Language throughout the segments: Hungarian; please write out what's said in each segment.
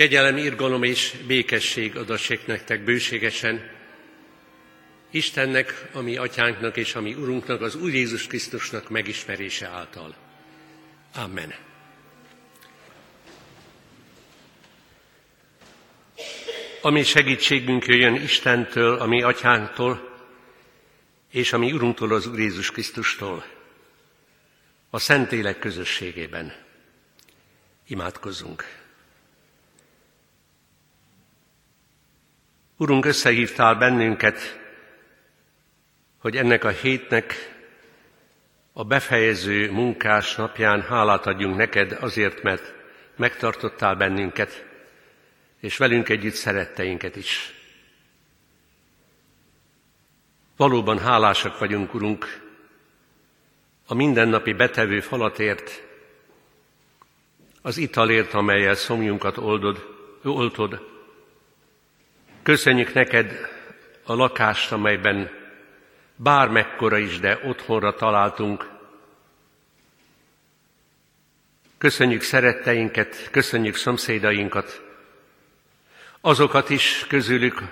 Kegyelem, irgalom és békesség adassék nektek bőségesen, Istennek, ami atyánknak és ami Urunknak, az Úr Jézus Krisztusnak megismerése által. Amen. Ami segítségünk jöjjön Istentől, ami atyánktól, és ami Urunktól, az Úr Jézus Krisztustól, a Szentlélek közösségében. Imádkozzunk! Urunk, összehívtál bennünket, hogy ennek a hétnek a befejező munkás napján hálát adjunk neked azért, mert megtartottál bennünket, és velünk együtt szeretteinket is. Valóban hálásak vagyunk, Urunk, a mindennapi betevő falatért, az italért, amelyel szomjunkat oldod, oltod. Köszönjük neked a lakást, amelyben bármekkora is, de otthonra találtunk. Köszönjük szeretteinket, köszönjük szomszédainkat, azokat is közülük,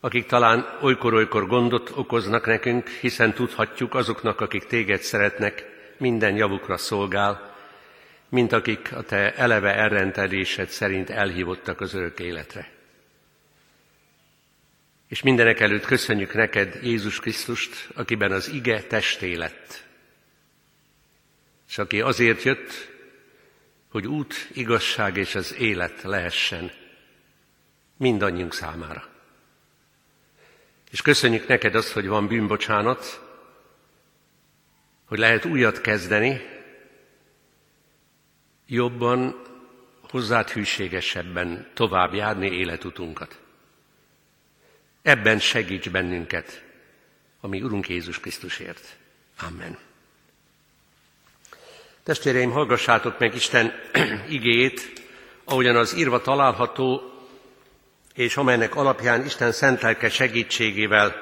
akik talán olykor-olykor gondot okoznak nekünk, hiszen tudhatjuk azoknak, akik téged szeretnek, minden javukra szolgál, mint akik a te eleve elrendelésed szerint elhívottak az örök életre. És mindenek előtt köszönjük neked Jézus Krisztust, akiben az ige testé lett. És aki azért jött, hogy út, igazság és az élet lehessen mindannyiunk számára. És köszönjük neked azt, hogy van bűnbocsánat, hogy lehet újat kezdeni, jobban, hozzád hűségesebben tovább járni életutunkat. Ebben segíts bennünket, ami Urunk Jézus Krisztusért. Amen. Testvéreim, hallgassátok meg Isten igét, ahogyan az írva található, és amelynek alapján Isten szent lelke segítségével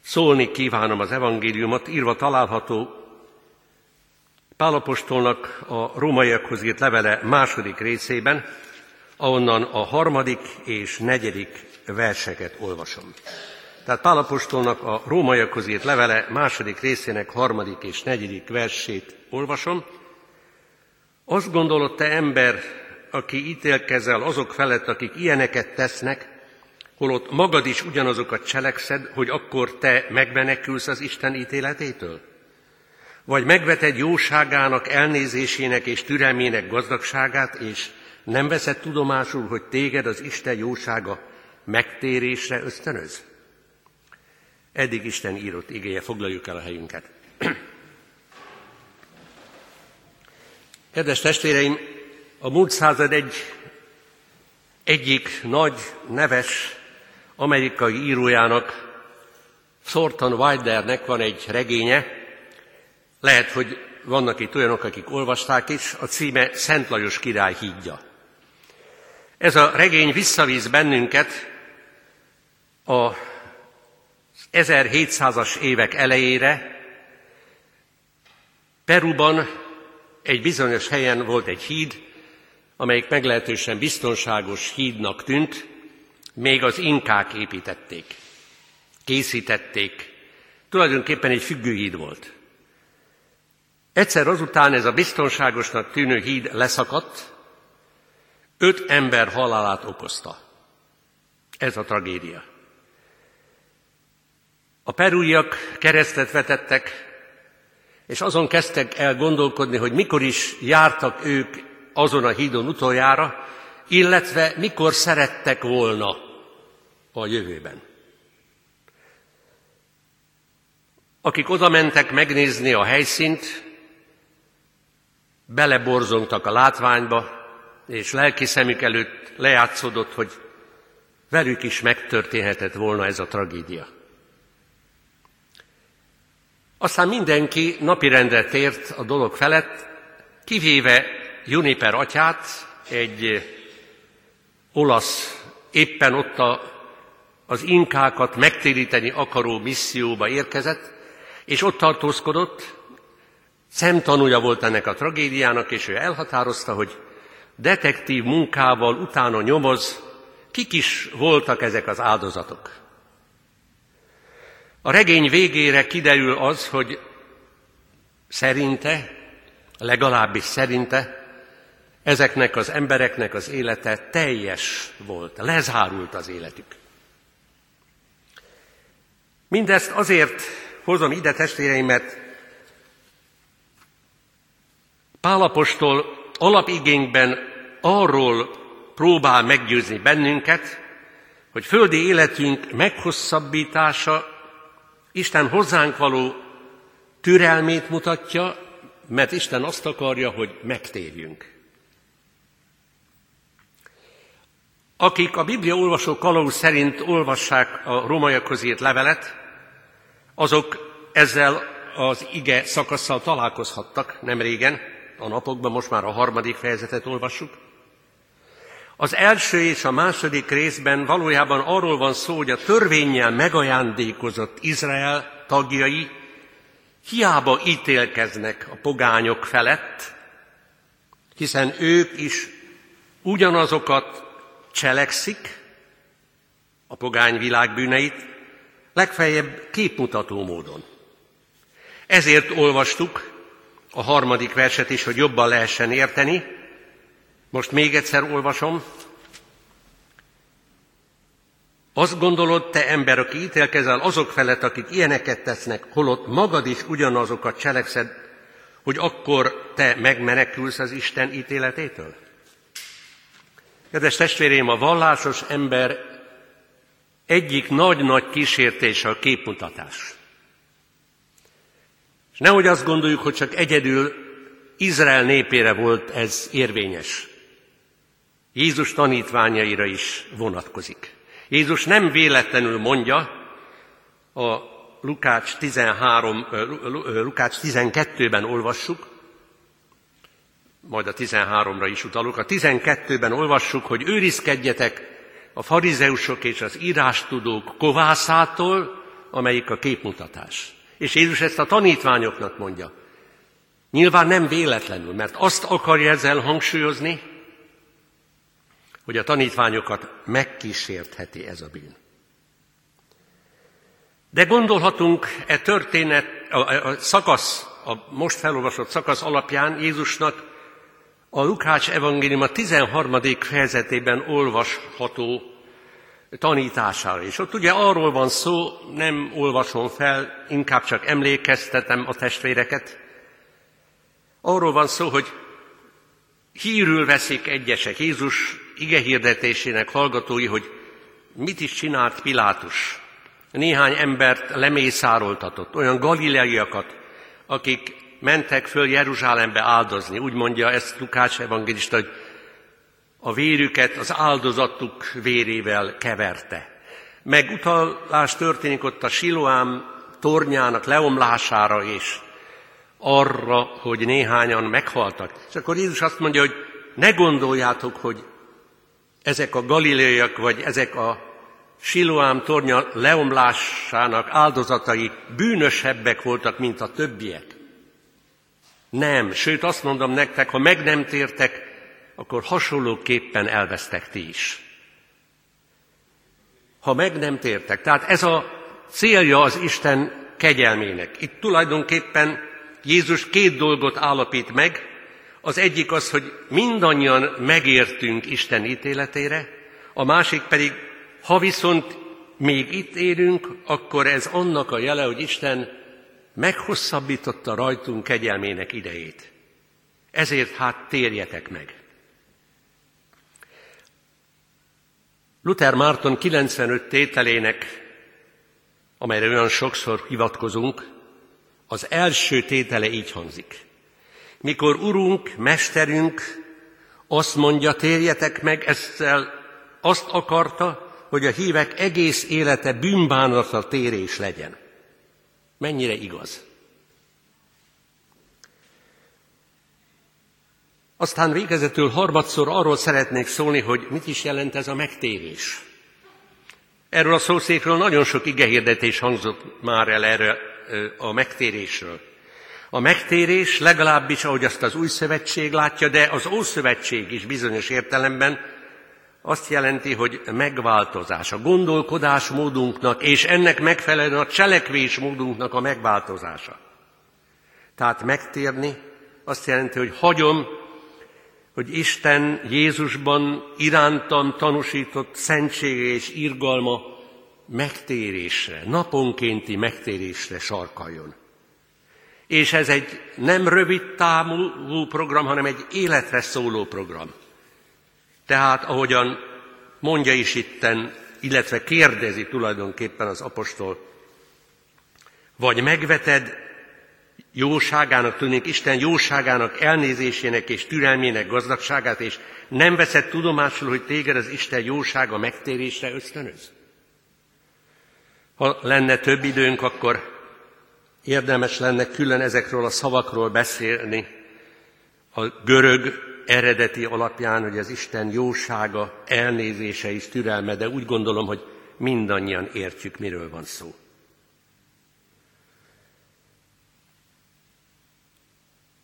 szólni kívánom az evangéliumot, írva található Pálapostolnak a rómaiakhoz írt levele második részében, ahonnan a harmadik és negyedik verseket olvasom. Tehát Pálapostolnak a rómaiakhoz írt levele második részének harmadik és negyedik versét olvasom. Azt gondolod, te ember, aki ítélkezel azok felett, akik ilyeneket tesznek, holott magad is ugyanazokat cselekszed, hogy akkor te megmenekülsz az Isten ítéletétől? Vagy megveted jóságának, elnézésének és türelmének gazdagságát, és nem veszed tudomásul, hogy téged az Isten jósága megtérésre ösztönöz? Eddig Isten írott igéje, foglaljuk el a helyünket. Kedves testvéreim, a múlt század egy egyik nagy, neves amerikai írójának, Thornton Wildernek van egy regénye, lehet, hogy vannak itt olyanok, akik olvasták is, a címe Szent Lajos király hídja. Ez a regény visszavíz bennünket a 1700-as évek elejére. Peruban egy bizonyos helyen volt egy híd, amelyik meglehetősen biztonságos hídnak tűnt, még az inkák építették, készítették. Tulajdonképpen egy függőhíd volt. Egyszer azután ez a biztonságosnak tűnő híd leszakadt, öt ember halálát okozta. Ez a tragédia. A perúiak keresztet vetettek, és azon kezdtek el gondolkodni, hogy mikor is jártak ők azon a hídon utoljára, illetve mikor szerettek volna a jövőben. Akik oda mentek megnézni a helyszínt, beleborzongtak a látványba, és lelki szemük előtt lejátszódott, hogy velük is megtörténhetett volna ez a tragédia. Aztán mindenki napirendre tért a dolog felett, kivéve Juniper atyát, egy olasz éppen ott a, az inkákat megtéríteni akaró misszióba érkezett, és ott tartózkodott, szemtanúja volt ennek a tragédiának, és ő elhatározta, hogy detektív munkával utána nyomoz, kik is voltak ezek az áldozatok. A regény végére kiderül az, hogy szerinte, legalábbis szerinte, ezeknek az embereknek az élete teljes volt, lezárult az életük. Mindezt azért hozom ide testvéreimet, Pálapostól alapigényben arról próbál meggyőzni bennünket, hogy földi életünk meghosszabbítása Isten hozzánk való türelmét mutatja, mert Isten azt akarja, hogy megtérjünk. Akik a Biblia olvasó kalóz szerint olvassák a rómaiakhoz írt levelet, azok ezzel az ige szakasszal találkozhattak nem régen, a napokban, most már a harmadik fejezetet olvassuk. Az első és a második részben valójában arról van szó, hogy a törvényel megajándékozott Izrael tagjai hiába ítélkeznek a pogányok felett, hiszen ők is ugyanazokat cselekszik, a pogány világbűneit, legfeljebb képmutató módon. Ezért olvastuk a harmadik verset is, hogy jobban lehessen érteni. Most még egyszer olvasom. Azt gondolod, te ember, aki ítélkezel azok felett, akik ilyeneket tesznek, holott magad is ugyanazokat cselekszed, hogy akkor te megmenekülsz az Isten ítéletétől? Kedves testvérém, a vallásos ember egyik nagy-nagy kísértése a képmutatás. És nehogy azt gondoljuk, hogy csak egyedül Izrael népére volt ez érvényes. Jézus tanítványaira is vonatkozik. Jézus nem véletlenül mondja a Lukács 13, Lukács 12-ben olvassuk, majd a 13-ra is utalok. A 12-ben olvassuk, hogy őrizkedjetek a farizeusok és az írástudók kovászától, amelyik a képmutatás. És Jézus ezt a tanítványoknak mondja. Nyilván nem véletlenül, mert azt akarja ezzel hangsúlyozni, hogy a tanítványokat megkísértheti ez a bűn. De gondolhatunk e történet, a, a szakasz, a most felolvasott szakasz alapján Jézusnak a Lukács evangélium a 13. fejezetében olvasható tanítására. És ott ugye arról van szó, nem olvasom fel, inkább csak emlékeztetem a testvéreket, arról van szó, hogy hírül veszik egyesek Jézus ige hirdetésének hallgatói, hogy mit is csinált Pilátus. Néhány embert lemészároltatott, olyan galileaiakat, akik mentek föl Jeruzsálembe áldozni. Úgy mondja ezt Lukács evangélista, hogy a vérüket az áldozatuk vérével keverte. Meg utalás történik ott a Siloám tornyának leomlására és arra, hogy néhányan meghaltak. És akkor Jézus azt mondja, hogy ne gondoljátok, hogy ezek a galileaiak, vagy ezek a Siloám tornya leomlásának áldozatai bűnösebbek voltak, mint a többiek. Nem, sőt azt mondom nektek, ha meg nem tértek, akkor hasonlóképpen elvesztek ti is. Ha meg nem tértek. Tehát ez a célja az Isten kegyelmének. Itt tulajdonképpen Jézus két dolgot állapít meg. Az egyik az, hogy mindannyian megértünk Isten ítéletére, a másik pedig, ha viszont még itt élünk, akkor ez annak a jele, hogy Isten meghosszabbította rajtunk kegyelmének idejét. Ezért hát térjetek meg. Luther Márton 95 tételének, amelyre olyan sokszor hivatkozunk, az első tétele így hangzik. Mikor Urunk, Mesterünk azt mondja, térjetek meg, ezzel azt akarta, hogy a hívek egész élete bűnbánatra térés legyen. Mennyire igaz? Aztán végezetül harmadszor arról szeretnék szólni, hogy mit is jelent ez a megtérés. Erről a szószékről nagyon sok igehirdetés hangzott már el erre a megtérésről. A megtérés legalábbis, ahogy azt az új szövetség látja, de az ószövetség is bizonyos értelemben azt jelenti, hogy megváltozás, a gondolkodásmódunknak és ennek megfelelően a cselekvésmódunknak a megváltozása. Tehát megtérni azt jelenti, hogy hagyom, hogy Isten Jézusban irántam tanúsított szentsége és irgalma megtérésre, naponkénti megtérésre sarkaljon. És ez egy nem rövid távú program, hanem egy életre szóló program. Tehát ahogyan mondja is itten, illetve kérdezi tulajdonképpen az apostol, vagy megveted jóságának, tudnék Isten jóságának, elnézésének és türelmének gazdagságát, és nem veszed tudomásul, hogy téged az Isten jósága megtérésre ösztönöz? Ha lenne több időnk, akkor érdemes lenne külön ezekről a szavakról beszélni, a görög eredeti alapján, hogy az Isten jósága, elnézése és türelme, de úgy gondolom, hogy mindannyian értjük, miről van szó.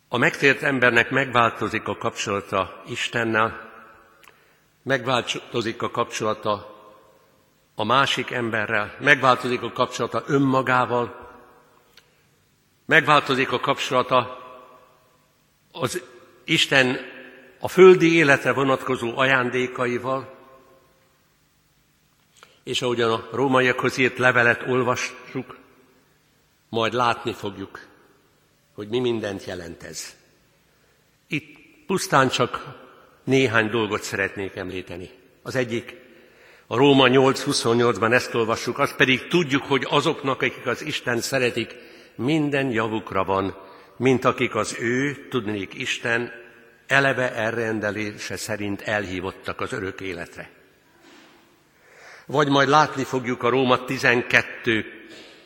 A megtért embernek megváltozik a kapcsolata Istennel, megváltozik a kapcsolata a másik emberrel, megváltozik a kapcsolata önmagával, megváltozik a kapcsolata az Isten a földi életre vonatkozó ajándékaival, és ahogyan a rómaiakhoz írt levelet olvassuk, majd látni fogjuk, hogy mi mindent jelent ez. Itt pusztán csak néhány dolgot szeretnék említeni. Az egyik, a Róma 8.28-ban ezt olvassuk, azt pedig tudjuk, hogy azoknak, akik az Isten szeretik, minden javukra van, mint akik az ő, tudnék Isten, eleve elrendelése szerint elhívottak az örök életre. Vagy majd látni fogjuk a Róma 12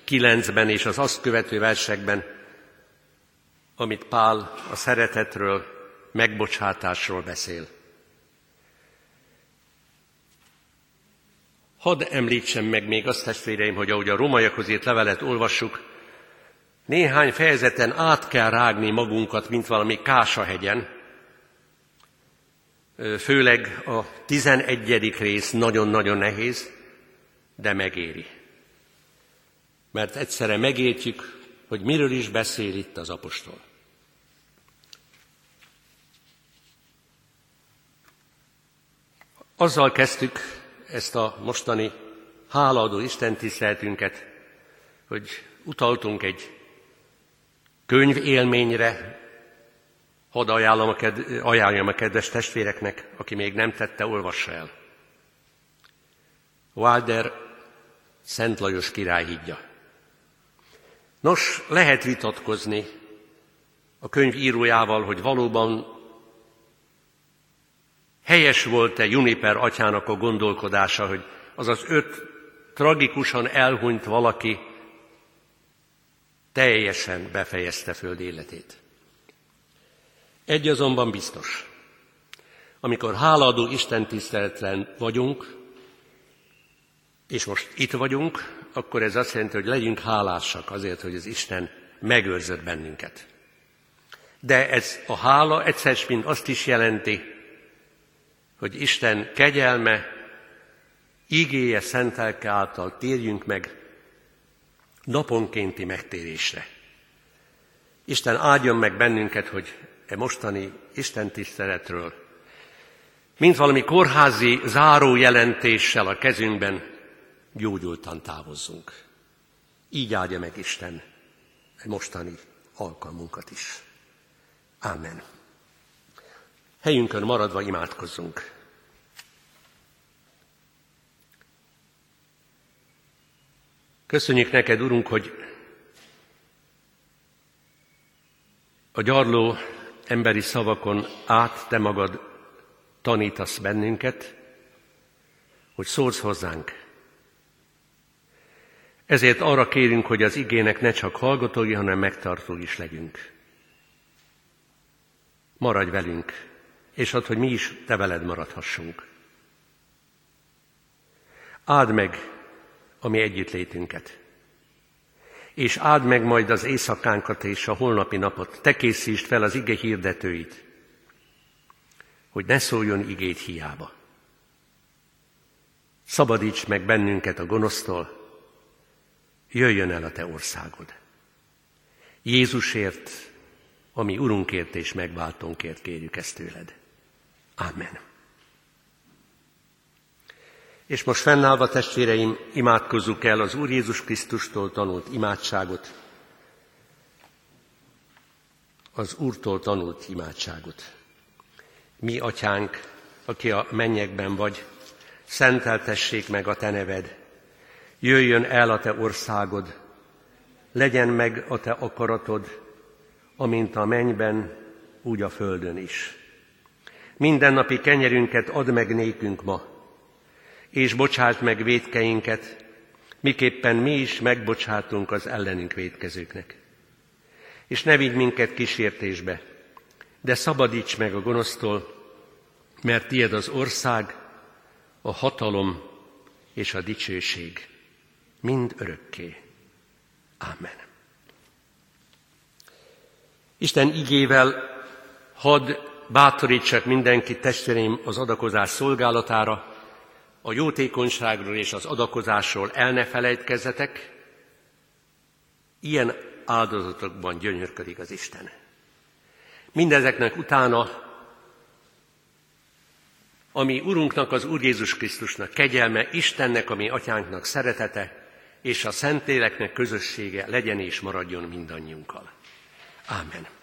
9-ben és az azt követő versekben, amit Pál a szeretetről, megbocsátásról beszél. Hadd említsem meg még azt, testvéreim, hogy ahogy a romaiakhoz írt levelet olvassuk, néhány fejezeten át kell rágni magunkat, mint valami kásahegyen. Főleg a tizenegyedik rész nagyon-nagyon nehéz, de megéri. Mert egyszerre megértjük, hogy miről is beszél itt az apostol. Azzal kezdtük ezt a mostani hálaadó Isten tiszteltünket, hogy utaltunk egy könyv élményre, hadd ajánlom a ked- ajánljam a kedves testvéreknek, aki még nem tette, olvassa el. Wilder Szent Lajos király hídja. Nos, lehet vitatkozni a könyv írójával, hogy valóban helyes volt-e Juniper atyának a gondolkodása, hogy az az öt tragikusan elhunyt valaki teljesen befejezte föld életét. Egy azonban biztos. Amikor háladó Isten tiszteletlen vagyunk, és most itt vagyunk, akkor ez azt jelenti, hogy legyünk hálásak azért, hogy az Isten megőrzött bennünket. De ez a hála egyszer mint azt is jelenti, hogy Isten kegyelme, igéje szentelke által térjünk meg naponkénti megtérésre. Isten áldjon meg bennünket, hogy e mostani Isten tiszteletről, mint valami kórházi záró jelentéssel a kezünkben gyógyultan távozzunk. Így áldja meg Isten e mostani alkalmunkat is. Amen. Helyünkön maradva imádkozzunk. Köszönjük neked, Urunk, hogy a gyarló emberi szavakon át te magad tanítasz bennünket, hogy szólsz hozzánk. Ezért arra kérünk, hogy az igének ne csak hallgatói, hanem megtartói is legyünk. Maradj velünk, és add, hogy mi is te veled maradhassunk. Áld meg a mi együttlétünket. és áld meg majd az éjszakánkat és a holnapi napot. Te készítsd fel az ige hirdetőit, hogy ne szóljon igét hiába. Szabadíts meg bennünket a gonosztól, jöjjön el a Te országod. Jézusért, ami Urunkért és megváltónkért kérjük ezt tőled. Amen. És most fennállva, testvéreim, imádkozzuk el az Úr Jézus Krisztustól tanult imádságot, az Úrtól tanult imádságot. Mi, Atyánk, aki a mennyekben vagy, szenteltessék meg a Te neved, jöjjön el a Te országod, legyen meg a Te akaratod, amint a mennyben, úgy a földön is. Mindennapi kenyerünket add meg nékünk ma, és bocsáld meg védkeinket, miképpen mi is megbocsátunk az ellenünk védkezőknek. És ne vigy minket kísértésbe, de szabadíts meg a gonosztól, mert tied az ország, a hatalom és a dicsőség, mind örökké. Amen. Isten igével hadd bátorítsak mindenki testvéreim az adakozás szolgálatára, a jótékonyságról és az adakozásról el ne felejtkezzetek, ilyen áldozatokban gyönyörködik az Isten. Mindezeknek utána, ami Urunknak, az Úr Jézus Krisztusnak kegyelme, Istennek, ami Atyánknak szeretete, és a Szentléleknek közössége legyen és maradjon mindannyiunkkal. Ámen.